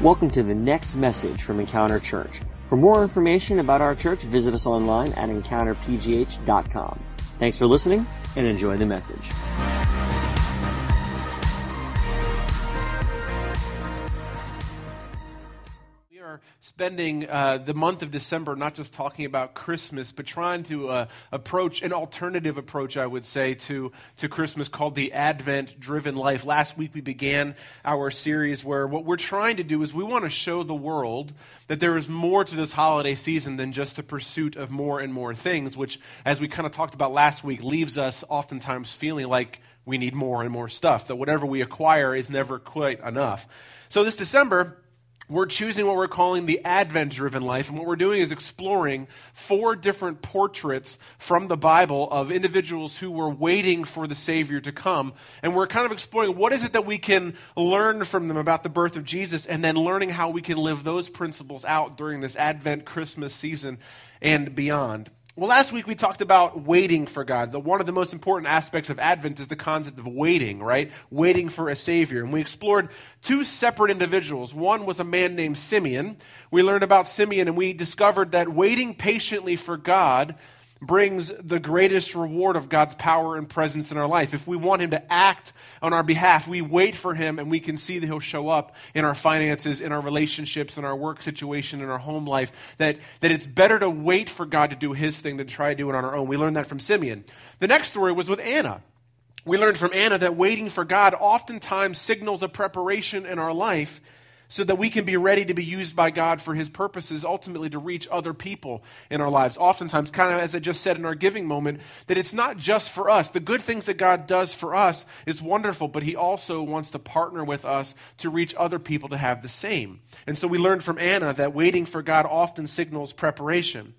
Welcome to the next message from Encounter Church. For more information about our church, visit us online at encounterpgh.com. Thanks for listening and enjoy the message. Spending uh, the month of December not just talking about Christmas, but trying to uh, approach an alternative approach, I would say, to, to Christmas called the Advent driven life. Last week we began our series where what we're trying to do is we want to show the world that there is more to this holiday season than just the pursuit of more and more things, which, as we kind of talked about last week, leaves us oftentimes feeling like we need more and more stuff, that whatever we acquire is never quite enough. So this December, we're choosing what we're calling the Advent driven life. And what we're doing is exploring four different portraits from the Bible of individuals who were waiting for the Savior to come. And we're kind of exploring what is it that we can learn from them about the birth of Jesus and then learning how we can live those principles out during this Advent Christmas season and beyond. Well, last week we talked about waiting for God. The, one of the most important aspects of Advent is the concept of waiting, right? Waiting for a Savior. And we explored two separate individuals. One was a man named Simeon. We learned about Simeon and we discovered that waiting patiently for God brings the greatest reward of God's power and presence in our life. If we want Him to act on our behalf, we wait for Him and we can see that He'll show up in our finances, in our relationships, in our work situation, in our home life. That, that it's better to wait for God to do His thing than try to do it on our own. We learned that from Simeon. The next story was with Anna. We learned from Anna that waiting for God oftentimes signals a preparation in our life so that we can be ready to be used by God for His purposes, ultimately to reach other people in our lives. Oftentimes, kind of as I just said in our giving moment, that it's not just for us. The good things that God does for us is wonderful, but He also wants to partner with us to reach other people to have the same. And so we learned from Anna that waiting for God often signals preparation.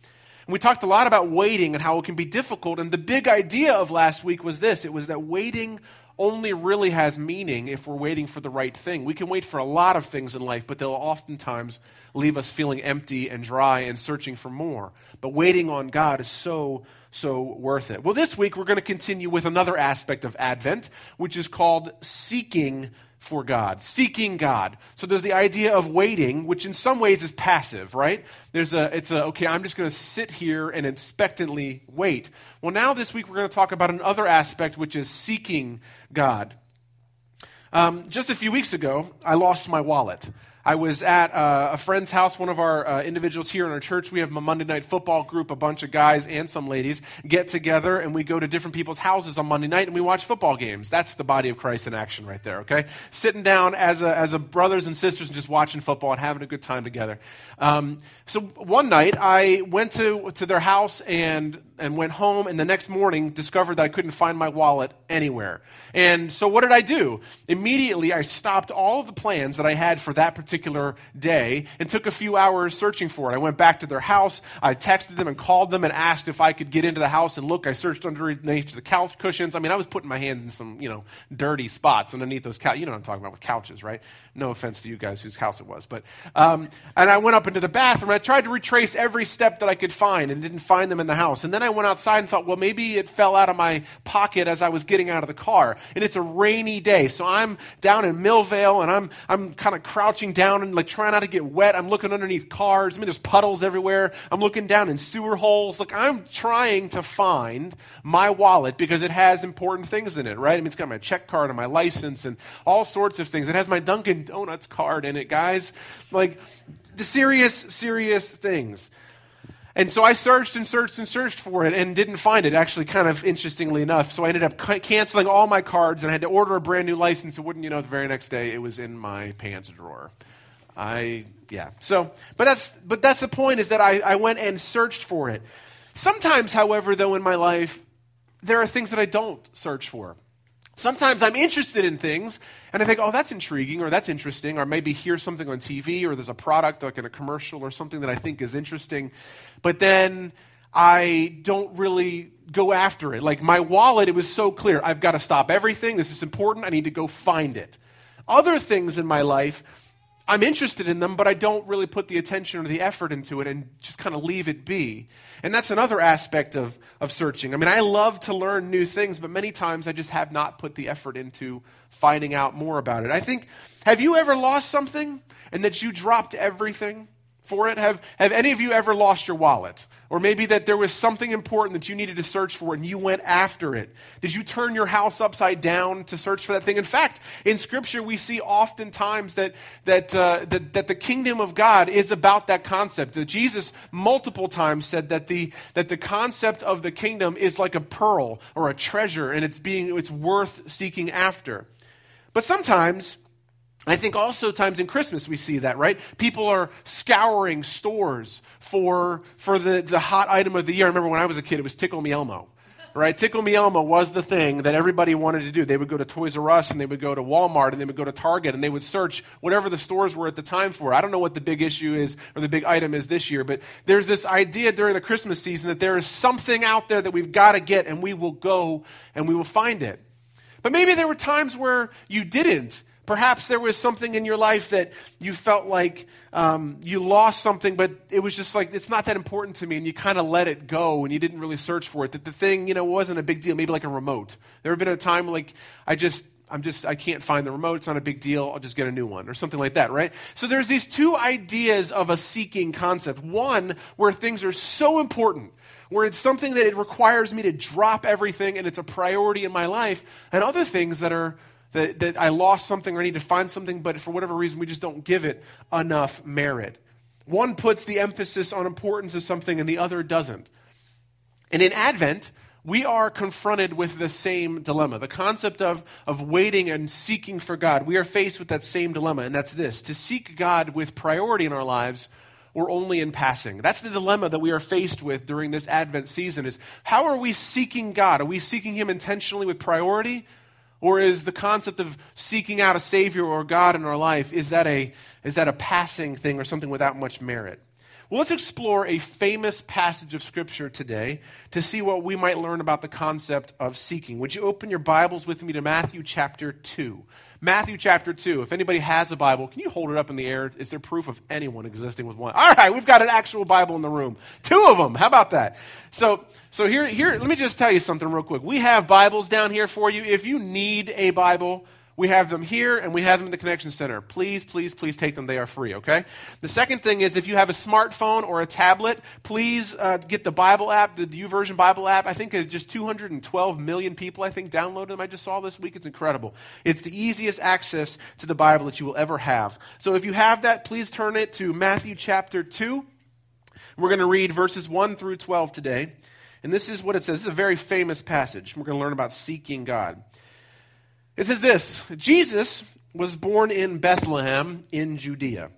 And we talked a lot about waiting and how it can be difficult. And the big idea of last week was this it was that waiting only really has meaning if we're waiting for the right thing. We can wait for a lot of things in life, but they'll oftentimes leave us feeling empty and dry and searching for more. But waiting on God is so, so worth it. Well, this week we're going to continue with another aspect of Advent, which is called seeking for God, seeking God. So there's the idea of waiting, which in some ways is passive, right? There's a, it's a, okay, I'm just going to sit here and expectantly wait. Well, now this week we're going to talk about another aspect, which is seeking God. Um, just a few weeks ago, I lost my wallet. I was at uh, a friend's house, one of our uh, individuals here in our church. We have a Monday night football group, a bunch of guys and some ladies get together and we go to different people's houses on Monday night and we watch football games. That's the body of Christ in action right there, okay? Sitting down as a, as a brothers and sisters and just watching football and having a good time together. Um, so one night I went to, to their house and and went home and the next morning discovered that I couldn't find my wallet anywhere. And so what did I do? Immediately I stopped all of the plans that I had for that particular day and took a few hours searching for it. I went back to their house, I texted them and called them and asked if I could get into the house and look. I searched underneath the couch cushions. I mean, I was putting my hand in some, you know, dirty spots underneath those couches. You know what I'm talking about with couches, right? No offense to you guys whose house it was. But, um, and I went up into the bathroom and I tried to retrace every step that I could find and didn't find them in the house. And then I went outside and thought, well, maybe it fell out of my pocket as I was getting out of the car. And it's a rainy day. So I'm down in Millvale and I'm, I'm kind of crouching down and like trying not to get wet. I'm looking underneath cars. I mean, there's puddles everywhere. I'm looking down in sewer holes. Like I'm trying to find my wallet because it has important things in it, right? I mean, it's got my check card and my license and all sorts of things. It has my Dunkin' Donuts card in it, guys. Like the serious, serious things. And so I searched and searched and searched for it and didn't find it, actually, kind of interestingly enough. So I ended up canceling all my cards and I had to order a brand new license. And wouldn't you know, the very next day it was in my pants drawer. I, yeah. So, but that's, but that's the point is that I, I went and searched for it. Sometimes, however, though, in my life, there are things that I don't search for. Sometimes I'm interested in things and I think, oh, that's intriguing or that's interesting, or maybe hear something on TV or there's a product like in a commercial or something that I think is interesting. But then I don't really go after it. Like my wallet, it was so clear. I've got to stop everything. This is important. I need to go find it. Other things in my life, I'm interested in them, but I don't really put the attention or the effort into it and just kind of leave it be. And that's another aspect of, of searching. I mean, I love to learn new things, but many times I just have not put the effort into finding out more about it. I think, have you ever lost something and that you dropped everything? For it? Have, have any of you ever lost your wallet? Or maybe that there was something important that you needed to search for and you went after it. Did you turn your house upside down to search for that thing? In fact, in Scripture, we see oftentimes that, that, uh, that, that the kingdom of God is about that concept. That Jesus multiple times said that the, that the concept of the kingdom is like a pearl or a treasure and it's, being, it's worth seeking after. But sometimes, I think also times in Christmas we see that, right? People are scouring stores for, for the, the hot item of the year. I remember when I was a kid, it was Tickle Me Elmo. Right? Tickle Me Elmo was the thing that everybody wanted to do. They would go to Toys R Us and they would go to Walmart and they would go to Target and they would search whatever the stores were at the time for. I don't know what the big issue is or the big item is this year, but there's this idea during the Christmas season that there is something out there that we've got to get and we will go and we will find it. But maybe there were times where you didn't Perhaps there was something in your life that you felt like um, you lost something, but it was just like, it's not that important to me, and you kind of let it go, and you didn't really search for it. That the thing, you know, wasn't a big deal, maybe like a remote. There have been a time like, I just, I'm just, I can't find the remote. It's not a big deal. I'll just get a new one or something like that, right? So there's these two ideas of a seeking concept. One, where things are so important, where it's something that it requires me to drop everything and it's a priority in my life, and other things that are that, that I lost something or I need to find something, but for whatever reason, we just don't give it enough merit. One puts the emphasis on importance of something and the other doesn't. And in Advent, we are confronted with the same dilemma. The concept of, of waiting and seeking for God. We are faced with that same dilemma, and that's this to seek God with priority in our lives or only in passing. That's the dilemma that we are faced with during this Advent season is how are we seeking God? Are we seeking Him intentionally with priority or is the concept of seeking out a Savior or God in our life, is that a, is that a passing thing or something without much merit? Well, let's explore a famous passage of Scripture today to see what we might learn about the concept of seeking. Would you open your Bibles with me to Matthew chapter 2? Matthew chapter 2. If anybody has a Bible, can you hold it up in the air? Is there proof of anyone existing with one? All right, we've got an actual Bible in the room. Two of them. How about that? So, so here, here, let me just tell you something real quick. We have Bibles down here for you. If you need a Bible, we have them here and we have them in the Connection Center. Please, please, please take them. They are free, okay? The second thing is if you have a smartphone or a tablet, please uh, get the Bible app, the YouVersion Bible app. I think just 212 million people, I think, downloaded them. I just saw this week. It's incredible. It's the easiest access to the Bible that you will ever have. So if you have that, please turn it to Matthew chapter 2. We're going to read verses 1 through 12 today. And this is what it says. This is a very famous passage. We're going to learn about seeking God. It says this Jesus was born in Bethlehem in Judea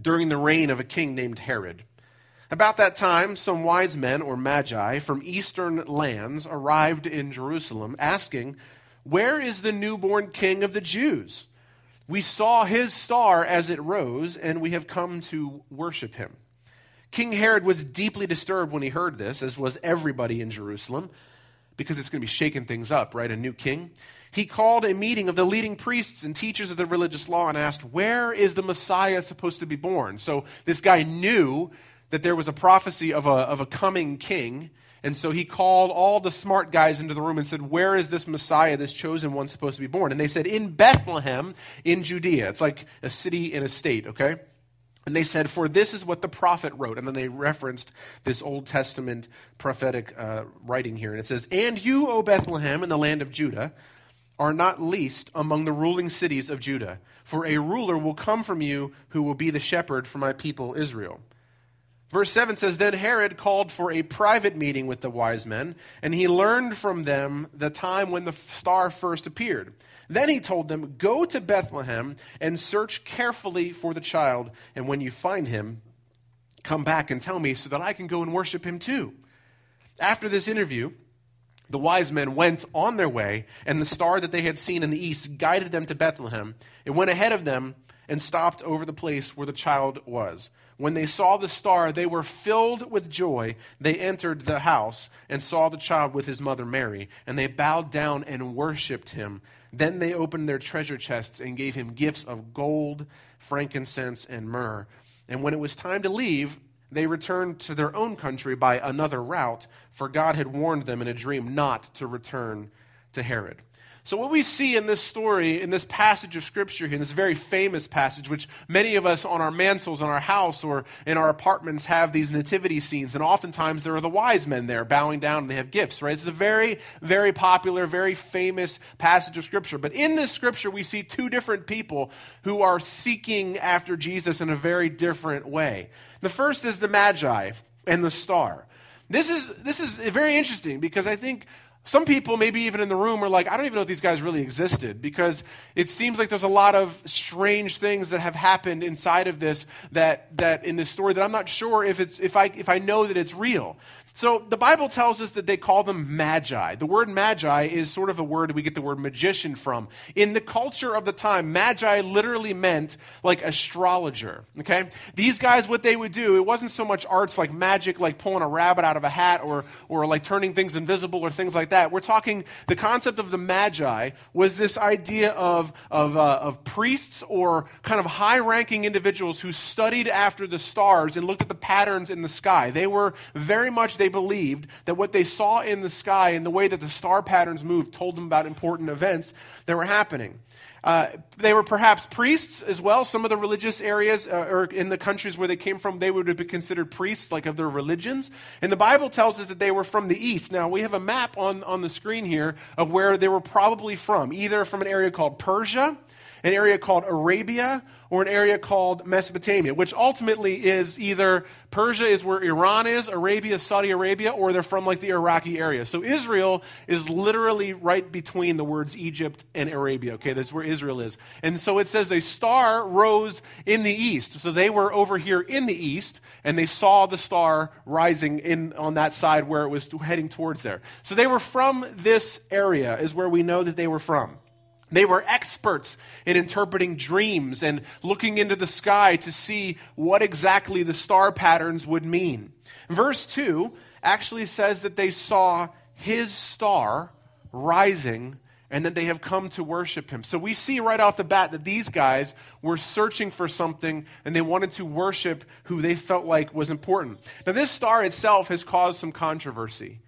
during the reign of a king named Herod. About that time, some wise men or magi from eastern lands arrived in Jerusalem asking, Where is the newborn king of the Jews? We saw his star as it rose, and we have come to worship him. King Herod was deeply disturbed when he heard this, as was everybody in Jerusalem, because it's going to be shaking things up, right? A new king he called a meeting of the leading priests and teachers of the religious law and asked, Where is the Messiah supposed to be born? So this guy knew that there was a prophecy of a, of a coming king. And so he called all the smart guys into the room and said, Where is this Messiah, this chosen one, supposed to be born? And they said, In Bethlehem, in Judea. It's like a city in a state, okay? And they said, For this is what the prophet wrote. And then they referenced this Old Testament prophetic uh, writing here. And it says, And you, O Bethlehem, in the land of Judah, are not least among the ruling cities of Judah, for a ruler will come from you who will be the shepherd for my people Israel. Verse 7 says Then Herod called for a private meeting with the wise men, and he learned from them the time when the star first appeared. Then he told them, Go to Bethlehem and search carefully for the child, and when you find him, come back and tell me so that I can go and worship him too. After this interview, the wise men went on their way, and the star that they had seen in the east guided them to Bethlehem. It went ahead of them, and stopped over the place where the child was. When they saw the star, they were filled with joy. They entered the house and saw the child with his mother Mary, and they bowed down and worshiped him. Then they opened their treasure chests and gave him gifts of gold, frankincense, and myrrh. And when it was time to leave, they returned to their own country by another route, for God had warned them in a dream not to return to Herod. So, what we see in this story, in this passage of Scripture here, in this very famous passage, which many of us on our mantles in our house or in our apartments have these nativity scenes, and oftentimes there are the wise men there bowing down and they have gifts, right? It's a very, very popular, very famous passage of Scripture. But in this Scripture, we see two different people who are seeking after Jesus in a very different way. The first is the Magi and the star. This is, this is very interesting because I think some people, maybe even in the room, are like, I don't even know if these guys really existed because it seems like there's a lot of strange things that have happened inside of this that, that in this story that I'm not sure if, it's, if, I, if I know that it's real. So the Bible tells us that they call them magi. The word magi is sort of a word we get the word magician from. In the culture of the time, magi literally meant like astrologer. Okay? These guys, what they would do, it wasn't so much arts like magic, like pulling a rabbit out of a hat or, or like turning things invisible or things like that. We're talking, the concept of the magi was this idea of, of, uh, of priests or kind of high ranking individuals who studied after the stars and looked at the patterns in the sky. They were very much, they believed that what they saw in the sky and the way that the star patterns moved told them about important events that were happening. Uh, they were perhaps priests as well. Some of the religious areas uh, or in the countries where they came from, they would have been considered priests, like of their religions. And the Bible tells us that they were from the east. Now, we have a map on, on the screen here of where they were probably from, either from an area called Persia an area called Arabia or an area called Mesopotamia, which ultimately is either Persia is where Iran is, Arabia is Saudi Arabia, or they're from like the Iraqi area. So Israel is literally right between the words Egypt and Arabia. Okay, that's where Israel is. And so it says a star rose in the east. So they were over here in the east, and they saw the star rising in on that side where it was heading towards there. So they were from this area, is where we know that they were from. They were experts in interpreting dreams and looking into the sky to see what exactly the star patterns would mean. Verse 2 actually says that they saw his star rising and that they have come to worship him. So we see right off the bat that these guys were searching for something and they wanted to worship who they felt like was important. Now, this star itself has caused some controversy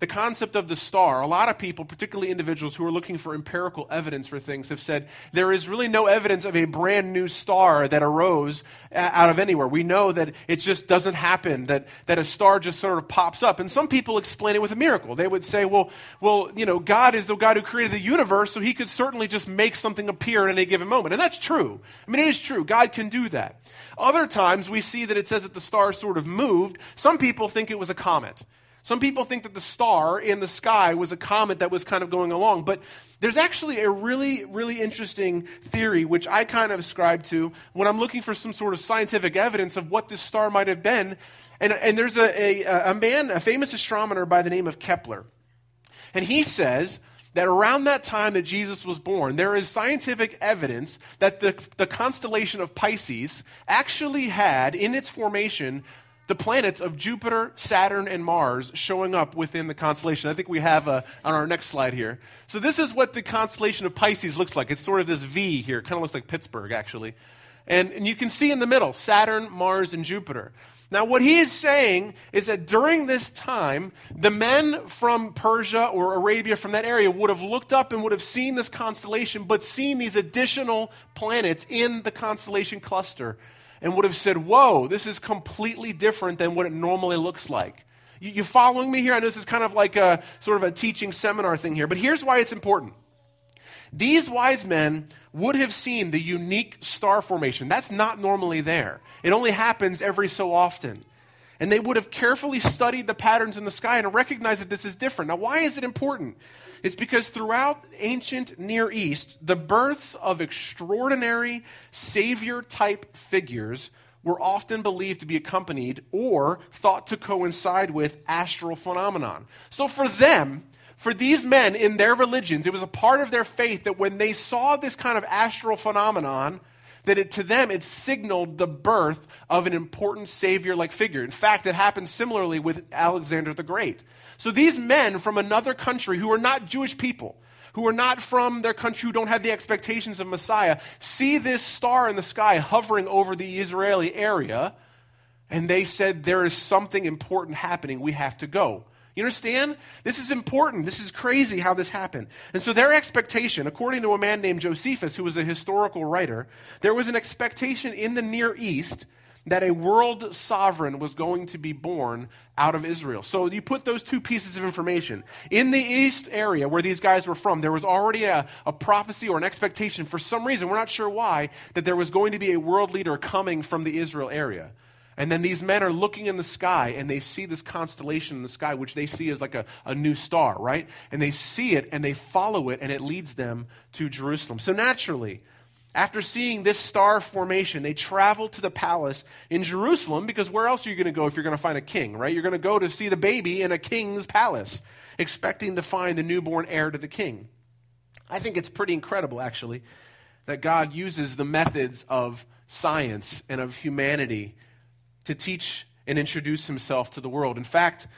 the concept of the star, a lot of people, particularly individuals who are looking for empirical evidence for things, have said there is really no evidence of a brand new star that arose out of anywhere. We know that it just doesn't happen, that, that a star just sort of pops up. And some people explain it with a miracle. They would say, well, well, you know, God is the God who created the universe, so he could certainly just make something appear in any given moment. And that's true. I mean, it is true. God can do that. Other times we see that it says that the star sort of moved. Some people think it was a comet. Some people think that the star in the sky was a comet that was kind of going along, but there's actually a really, really interesting theory which I kind of ascribe to when I'm looking for some sort of scientific evidence of what this star might have been. And, and there's a, a, a man, a famous astronomer by the name of Kepler. And he says that around that time that Jesus was born, there is scientific evidence that the, the constellation of Pisces actually had in its formation the planets of Jupiter, Saturn, and Mars showing up within the constellation. I think we have uh, on our next slide here. So, this is what the constellation of Pisces looks like. It's sort of this V here. Kind of looks like Pittsburgh, actually. And, and you can see in the middle Saturn, Mars, and Jupiter. Now, what he is saying is that during this time, the men from Persia or Arabia from that area would have looked up and would have seen this constellation, but seen these additional planets in the constellation cluster and would have said, Whoa, this is completely different than what it normally looks like. You, you following me here? I know this is kind of like a sort of a teaching seminar thing here, but here's why it's important. These wise men would have seen the unique star formation. That's not normally there, it only happens every so often. And they would have carefully studied the patterns in the sky and recognized that this is different. Now, why is it important? It's because throughout ancient Near East, the births of extraordinary savior type figures were often believed to be accompanied or thought to coincide with astral phenomenon. So for them, for these men in their religions, it was a part of their faith that when they saw this kind of astral phenomenon, that it, to them it signaled the birth of an important savior like figure. In fact, it happened similarly with Alexander the Great. So these men from another country who are not Jewish people, who are not from their country, who don't have the expectations of Messiah, see this star in the sky hovering over the Israeli area, and they said, There is something important happening. We have to go. You understand? This is important. This is crazy how this happened. And so, their expectation, according to a man named Josephus, who was a historical writer, there was an expectation in the Near East that a world sovereign was going to be born out of Israel. So you put those two pieces of information. In the east area where these guys were from, there was already a, a, prophecy or an expectation, for some reason, we're not sure why, that there was going to be a world leader coming from the Israel area. And then these men are looking in the sky and they see this constellation in the sky, which they see as like a, a new star, right? And they see it and they follow it and it leads them to Jerusalem. So naturally, after seeing this star formation, they travel to the palace in Jerusalem because where else are you going to go if you're going to find a king, right? You're going to go to see the baby in a king's palace, expecting to find the newborn heir to the king. I think it's pretty incredible, actually, that God uses the methods of science and of humanity to teach and introduce himself to the world. In fact,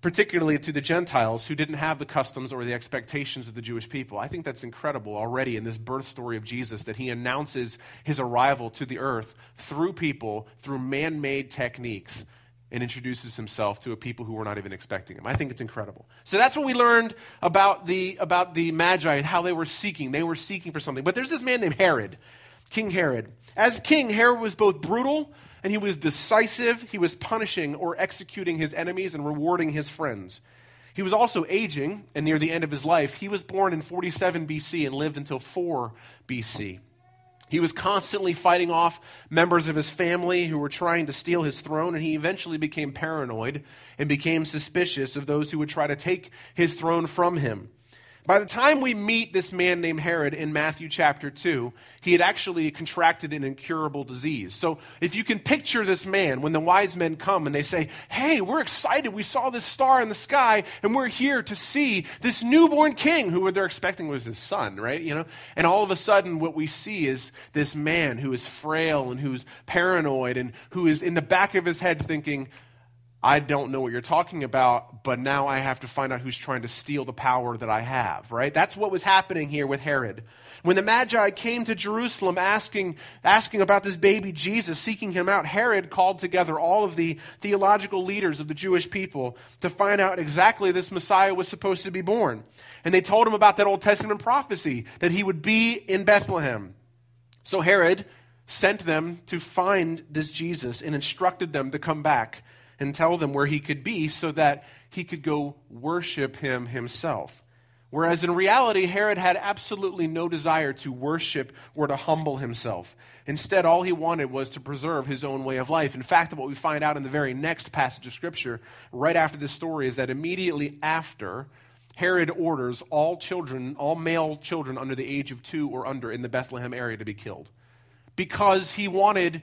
particularly to the Gentiles who didn't have the customs or the expectations of the Jewish people. I think that's incredible already in this birth story of Jesus that he announces his arrival to the earth through people, through man made techniques, and introduces himself to a people who were not even expecting him. I think it's incredible. So that's what we learned about the, about the Magi and how they were seeking. They were seeking for something. But there's this man named Herod, King Herod. As king, Herod was both brutal and he was decisive. He was punishing or executing his enemies and rewarding his friends. He was also aging and near the end of his life. He was born in 47 BC and lived until 4 BC. He was constantly fighting off members of his family who were trying to steal his throne, and he eventually became paranoid and became suspicious of those who would try to take his throne from him. By the time we meet this man named Herod in Matthew chapter 2, he had actually contracted an incurable disease. So if you can picture this man, when the wise men come and they say, Hey, we're excited. We saw this star in the sky and we're here to see this newborn king who they're expecting was his son, right? You know? And all of a sudden, what we see is this man who is frail and who's paranoid and who is in the back of his head thinking, I don't know what you're talking about, but now I have to find out who's trying to steal the power that I have, right? That's what was happening here with Herod. When the Magi came to Jerusalem asking, asking about this baby Jesus, seeking him out, Herod called together all of the theological leaders of the Jewish people to find out exactly this Messiah was supposed to be born. And they told him about that Old Testament prophecy that he would be in Bethlehem. So Herod sent them to find this Jesus and instructed them to come back and tell them where he could be so that he could go worship him himself. Whereas in reality, Herod had absolutely no desire to worship or to humble himself. Instead, all he wanted was to preserve his own way of life. In fact, what we find out in the very next passage of Scripture, right after this story, is that immediately after, Herod orders all children, all male children under the age of two or under in the Bethlehem area to be killed. Because he wanted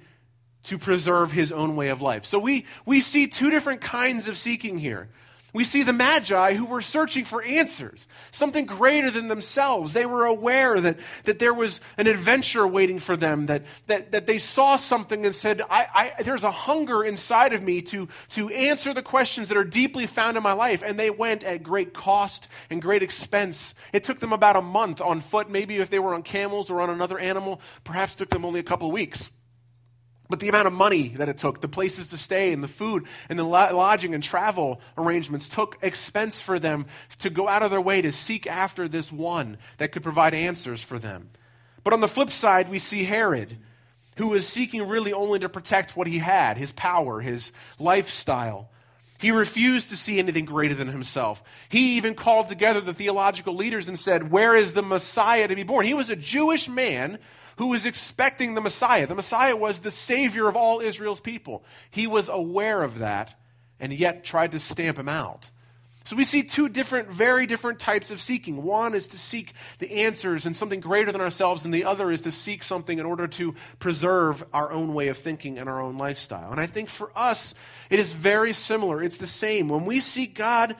to preserve his own way of life. So we, we see two different kinds of seeking here. We see the Magi who were searching for answers, something greater than themselves. They were aware that, that there was an adventure waiting for them, that, that, that they saw something and said, I, I, There's a hunger inside of me to, to answer the questions that are deeply found in my life. And they went at great cost and great expense. It took them about a month on foot, maybe if they were on camels or on another animal, perhaps took them only a couple of weeks. But the amount of money that it took, the places to stay, and the food, and the lodging and travel arrangements took expense for them to go out of their way to seek after this one that could provide answers for them. But on the flip side, we see Herod, who was seeking really only to protect what he had his power, his lifestyle. He refused to see anything greater than himself. He even called together the theological leaders and said, Where is the Messiah to be born? He was a Jewish man who was expecting the Messiah. The Messiah was the Savior of all Israel's people. He was aware of that and yet tried to stamp him out. So we see two different, very different types of seeking. One is to seek the answers and something greater than ourselves, and the other is to seek something in order to preserve our own way of thinking and our own lifestyle. And I think for us, it is very similar. It's the same. When we seek God,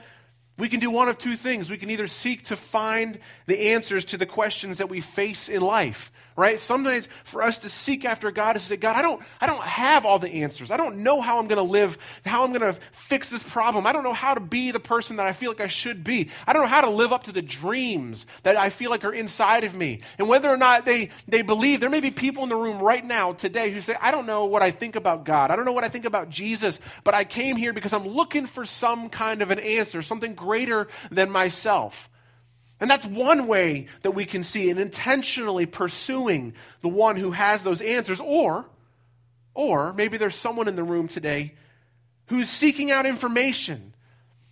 we can do one of two things. We can either seek to find the answers to the questions that we face in life, right? Sometimes for us to seek after God is to say, God, I don't, I don't have all the answers. I don't know how I'm going to live, how I'm going to fix this problem. I don't know how to be the person that I feel like I should be. I don't know how to live up to the dreams that I feel like are inside of me. And whether or not they, they believe, there may be people in the room right now today who say, I don't know what I think about God. I don't know what I think about Jesus, but I came here because I'm looking for some kind of an answer, something greater than myself. And that's one way that we can see and intentionally pursuing the one who has those answers. Or, or maybe there's someone in the room today who's seeking out information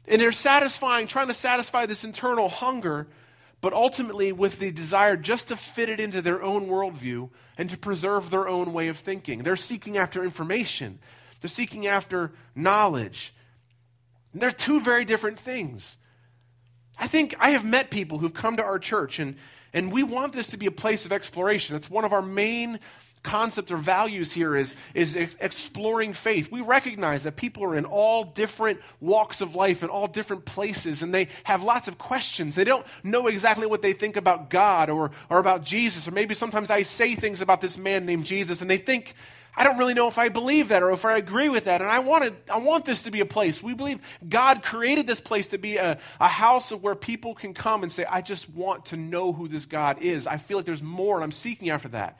and they're satisfying, trying to satisfy this internal hunger, but ultimately with the desire just to fit it into their own worldview and to preserve their own way of thinking. They're seeking after information, they're seeking after knowledge. And they're two very different things. I think I have met people who've come to our church, and, and we want this to be a place of exploration. It's one of our main concepts or values here is, is exploring faith. We recognize that people are in all different walks of life and all different places, and they have lots of questions. They don't know exactly what they think about God or, or about Jesus, or maybe sometimes I say things about this man named Jesus, and they think I don't really know if I believe that or if I agree with that. And I, wanted, I want this to be a place. We believe God created this place to be a, a house where people can come and say, I just want to know who this God is. I feel like there's more, and I'm seeking after that.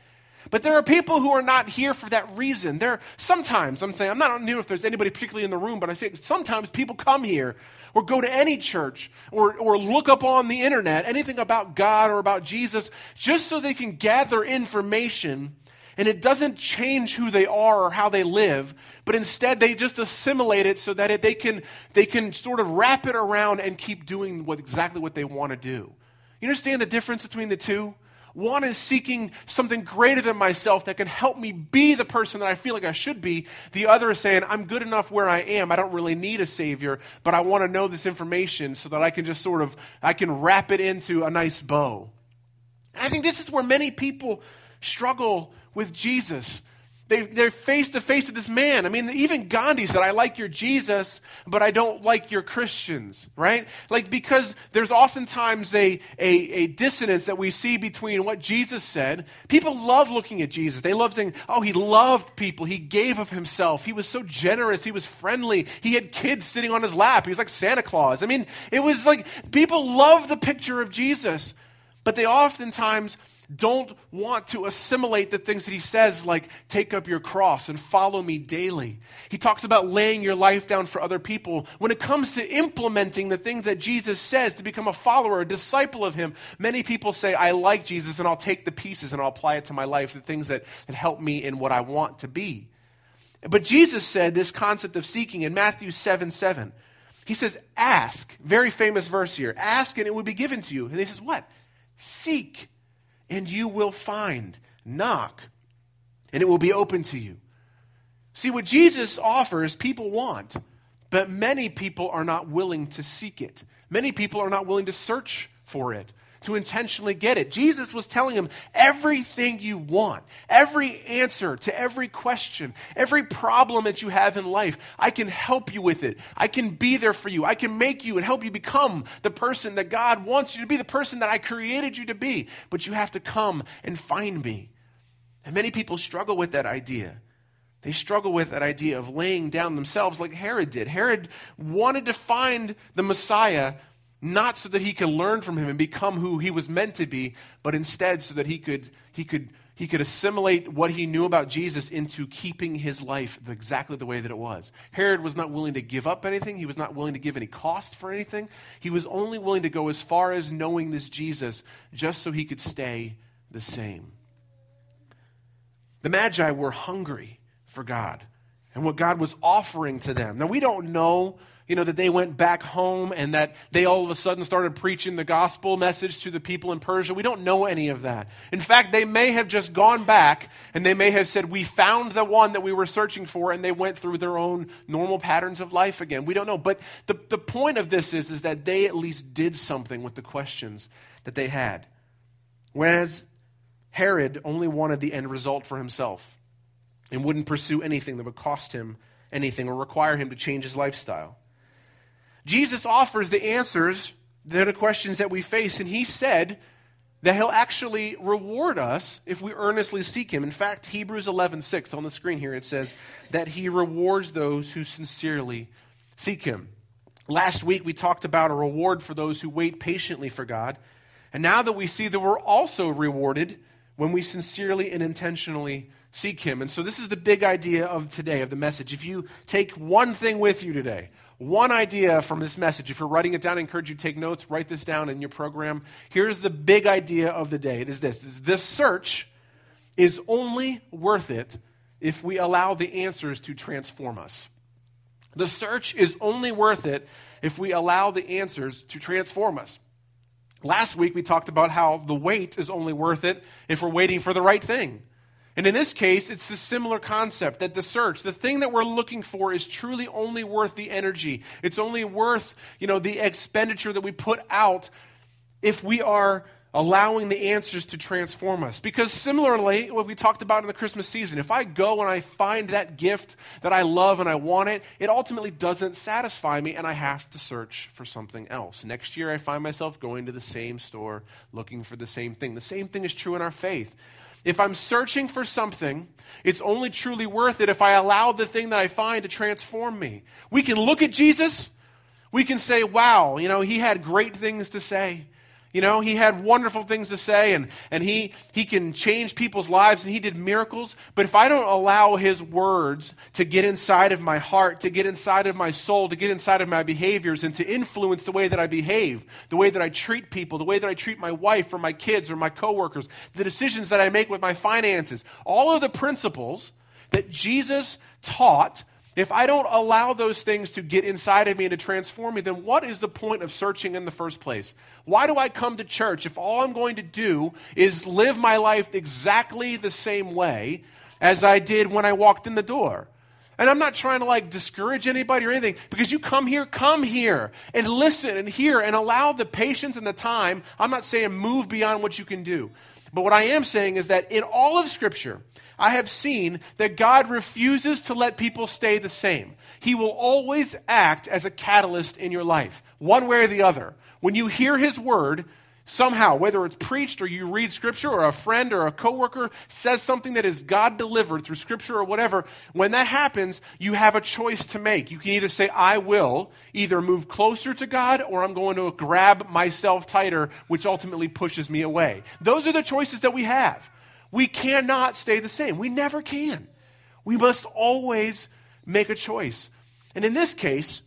But there are people who are not here for that reason. There sometimes I'm saying I'm not new if there's anybody particularly in the room, but I say sometimes people come here or go to any church or, or look up on the internet anything about God or about Jesus just so they can gather information and it doesn't change who they are or how they live, but instead they just assimilate it so that it, they, can, they can sort of wrap it around and keep doing what, exactly what they want to do. You understand the difference between the two? One is seeking something greater than myself that can help me be the person that I feel like I should be. The other is saying, I'm good enough where I am. I don't really need a Savior, but I want to know this information so that I can just sort of, I can wrap it into a nice bow. And I think this is where many people struggle with Jesus. They, they're face to face with this man. I mean, even Gandhi said, I like your Jesus, but I don't like your Christians, right? Like, because there's oftentimes a, a, a, dissonance that we see between what Jesus said. People love looking at Jesus. They love saying, oh, he loved people. He gave of himself. He was so generous. He was friendly. He had kids sitting on his lap. He was like Santa Claus. I mean, it was like people love the picture of Jesus, but they oftentimes don't want to assimilate the things that he says, like take up your cross and follow me daily. He talks about laying your life down for other people. When it comes to implementing the things that Jesus says to become a follower, a disciple of him, many people say, I like Jesus and I'll take the pieces and I'll apply it to my life, the things that, that help me in what I want to be. But Jesus said this concept of seeking in Matthew 7 7. He says, Ask, very famous verse here, ask and it will be given to you. And he says, What? Seek and you will find. Knock, and it will be open to you. See, what Jesus offers, people want, but many people are not willing to seek it. Many people are not willing to search for it to intentionally get it. Jesus was telling him everything you want, every answer to every question, every problem that you have in life, I can help you with it. I can be there for you. I can make you and help you become the person that God wants you to be, the person that I created you to be. But you have to come and find me. And many people struggle with that idea. They struggle with that idea of laying down themselves like Herod did. Herod wanted to find the Messiah not so that he could learn from him and become who he was meant to be, but instead so that he could, he could, he could assimilate what he knew about Jesus into keeping his life exactly the way that it was. Herod was not willing to give up anything, he was not willing to give any cost for anything. He was only willing to go as far as knowing this Jesus just so he could stay the same. The Magi were hungry for God and what God was offering to them. Now, we don't know you know, that they went back home and that they all of a sudden started preaching the gospel message to the people in Persia. We don't know any of that. In fact, they may have just gone back and they may have said, We found the one that we were searching for, and they went through their own normal patterns of life again. We don't know. But the, the point of this is, is that they at least did something with the questions that they had. Whereas Herod only wanted the end result for himself and wouldn't pursue anything that would cost him anything or require him to change his lifestyle. Jesus offers the answers to the questions that we face, and he said, that he'll actually reward us if we earnestly seek him. In fact, Hebrews 11:6 on the screen here it says that he rewards those who sincerely seek him. Last week we talked about a reward for those who wait patiently for God. And now that we see that we're also rewarded when we sincerely and intentionally seek him. And so this is the big idea of today of the message. If you take one thing with you today, one idea from this message. If you're writing it down, I encourage you to take notes, write this down in your program. Here's the big idea of the day. It is this. This search is only worth it if we allow the answers to transform us. The search is only worth it if we allow the answers to transform us. Last week we talked about how the wait is only worth it if we're waiting for the right thing. And in this case, it's a similar concept that the search, the thing that we're looking for is truly only worth the energy. It's only worth, you know, the expenditure that we put out if we are allowing the answers to transform us. Because similarly, what we talked about in the Christmas season, if I go and I find that gift that I love and I want it, it ultimately doesn't satisfy me and I have to search for something else. Next year, I find myself going to the same store looking for the same thing. The same thing is true in our faith. If I'm searching for something, it's only truly worth it if I allow the thing that I find to transform me. We can look at Jesus, we can say, wow, you know, he had great things to say. You know, he had wonderful things to say and, and he, he can change people's lives and he did miracles. But if I don't allow his words to get inside of my heart, to get inside of my soul, to get inside of my behaviors and to influence the way that I behave, the way that I treat people, the way that I treat my wife or my kids or my coworkers, the decisions that I make with my finances, all of the principles that Jesus taught if I don't allow those things to get inside of me and to transform me, then what is the point of searching in the first place? Why do I come to church if all I'm going to do is live my life exactly the same way as I did when I walked in the door? And I'm not trying to like discourage anybody or anything because you come here, come here and listen and hear and allow the patience and the time. I'm not saying move beyond what you can do. But what I am saying is that in all of Scripture, I have seen that God refuses to let people stay the same. He will always act as a catalyst in your life, one way or the other. When you hear His word, somehow, whether it's preached or you read Scripture or a friend or a coworker says something that is God delivered through Scripture or whatever, when that happens, you have a choice to make. You can either say, I will either move closer to God or I'm going to grab myself tighter, which ultimately pushes me away. Those are the choices that we have. We cannot stay the same. We never can. We must always make a choice. And in this case,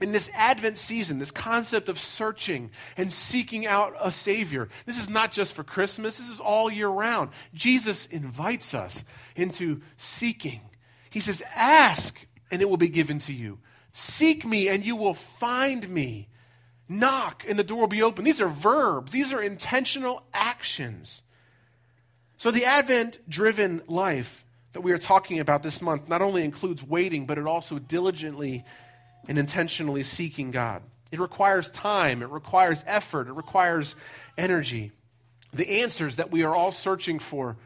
in this Advent season, this concept of searching and seeking out a Savior, this is not just for Christmas, this is all year round. Jesus invites us into seeking. He says, Ask, and it will be given to you. Seek me, and you will find me. Knock, and the door will be open. These are verbs, these are intentional actions. So, the Advent driven life that we are talking about this month not only includes waiting, but it also diligently and intentionally seeking God. It requires time, it requires effort, it requires energy. The answers that we are all searching for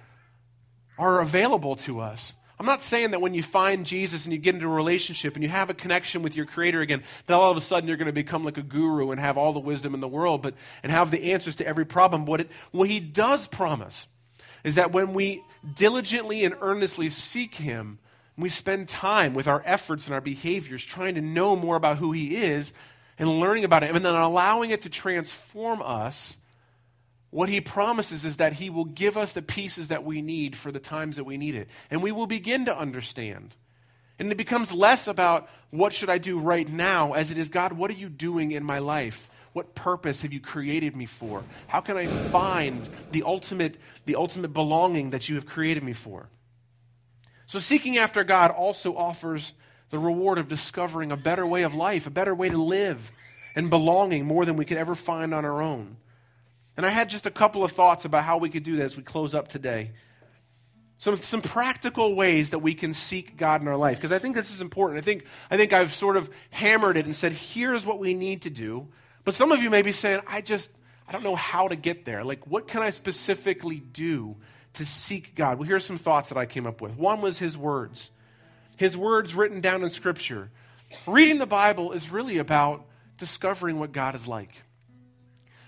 are available to us. I'm not saying that when you find Jesus and you get into a relationship and you have a connection with your Creator again, that all of a sudden you're going to become like a guru and have all the wisdom in the world, but and have the answers to every problem. What, it, what He does promise is that when we diligently and earnestly seek Him, we spend time with our efforts and our behaviors trying to know more about who He is and learning about Him and then allowing it to transform us, what He promises is that He will give us the pieces that we need for the times that we need it. And we will begin to understand. And it becomes less about what should I do right now as it is, God, what are you doing in my life? What purpose have you created me for? How can I find the ultimate, the ultimate belonging that you have created me for? So, seeking after God also offers the reward of discovering a better way of life, a better way to live, and belonging more than we could ever find on our own. And I had just a couple of thoughts about how we could do that as we close up today. Some, some practical ways that we can seek God in our life, because I think this is important. I think, I think I've sort of hammered it and said, here's what we need to do. But some of you may be saying, I just, I don't know how to get there. Like, what can I specifically do to seek God? Well, here's some thoughts that I came up with. One was His words, His words written down in Scripture. Reading the Bible is really about discovering what God is like.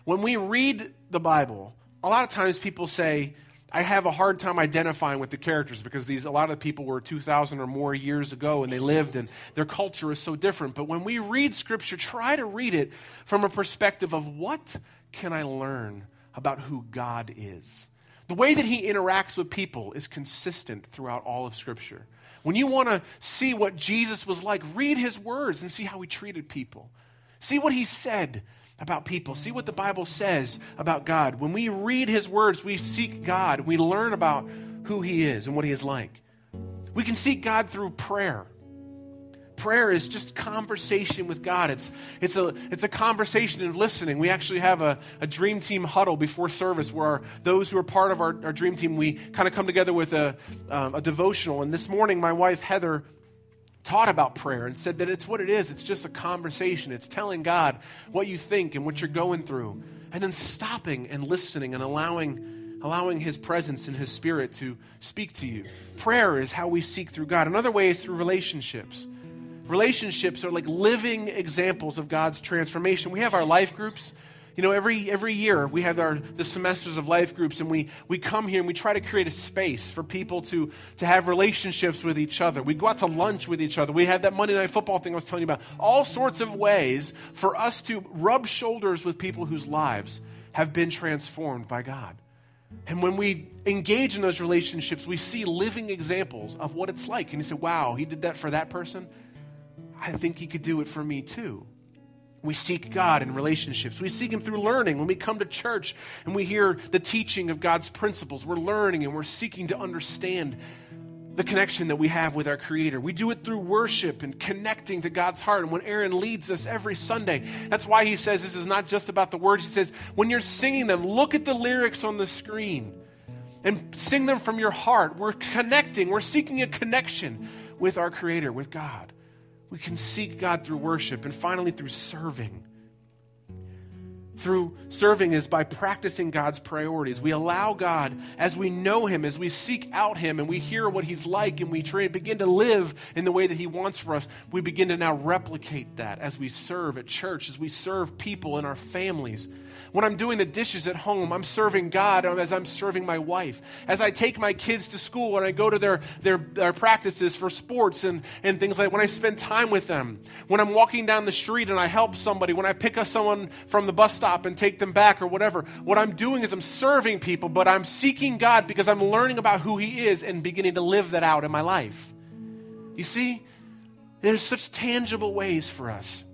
When we read the Bible, a lot of times people say, I have a hard time identifying with the characters because these a lot of people were 2,000 or more years ago and they lived and their culture is so different. But when we read Scripture, try to read it from a perspective of what can I learn about who God is? The way that He interacts with people is consistent throughout all of Scripture. When you want to see what Jesus was like, read His words and see how He treated people. See what He said about people. See what the Bible says about God. When we read His words, we seek God. We learn about who He is and what He is like. We can seek God through prayer. Prayer is just conversation with God. It's, it's, a, it's a conversation and listening. We actually have a, a dream team huddle before service where our, those who are part of our, our dream team, we kind of come together with a, um, a devotional. And this morning, my wife, Heather, taught about prayer and said that it's what it is. It's just a conversation. It's telling God what you think and what you're going through, and then stopping and listening and allowing, allowing His presence and His Spirit to speak to you. Prayer is how we seek through God. Another way is through relationships. Relationships are like living examples of God's transformation. We have our life groups. You know, every, every year we have our, the semesters of life groups, and we, we come here and we try to create a space for people to, to have relationships with each other. We go out to lunch with each other. We have that Monday Night Football thing I was telling you about. All sorts of ways for us to rub shoulders with people whose lives have been transformed by God. And when we engage in those relationships, we see living examples of what it's like. And you say, wow, he did that for that person. I think he could do it for me too. We seek God in relationships. We seek Him through learning. When we come to church and we hear the teaching of God's principles, we're learning and we're seeking to understand the connection that we have with our Creator. We do it through worship and connecting to God's heart. And when Aaron leads us every Sunday, that's why he says this is not just about the words. He says, when you're singing them, look at the lyrics on the screen and sing them from your heart. We're connecting, we're seeking a connection with our Creator, with God. We can seek God through worship and finally through serving. Through serving is by practicing God's priorities. We allow God, as we know Him, as we seek out Him, and we hear what He's like, and we try, begin to live in the way that He wants for us, we begin to now replicate that as we serve at church, as we serve people in our families when I'm doing the dishes at home, I'm serving God as I'm serving my wife. As I take my kids to school, when I go to their, their, their practices for sports and, and things like when I spend time with them, when I'm walking down the street and I help somebody, when I pick up someone from the bus stop and take them back or whatever, what I'm doing is I'm serving people, but I'm seeking God because I'm learning about who He is and beginning to live that out in my life. You see, there's such tangible ways for us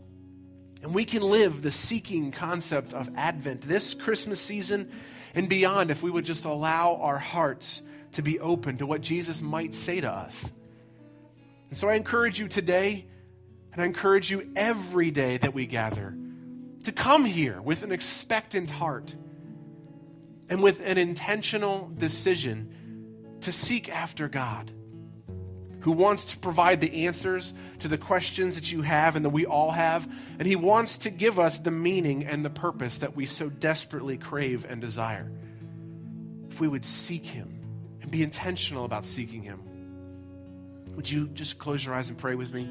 and we can live the seeking concept of Advent this Christmas season and beyond if we would just allow our hearts to be open to what Jesus might say to us. And so I encourage you today, and I encourage you every day that we gather, to come here with an expectant heart and with an intentional decision to seek after God who wants to provide the answers to the questions that you have and that we all have. And He wants to give us the meaning and the purpose that we so desperately crave and desire. If we would seek Him and be intentional about seeking Him, would you just close your eyes and pray with me?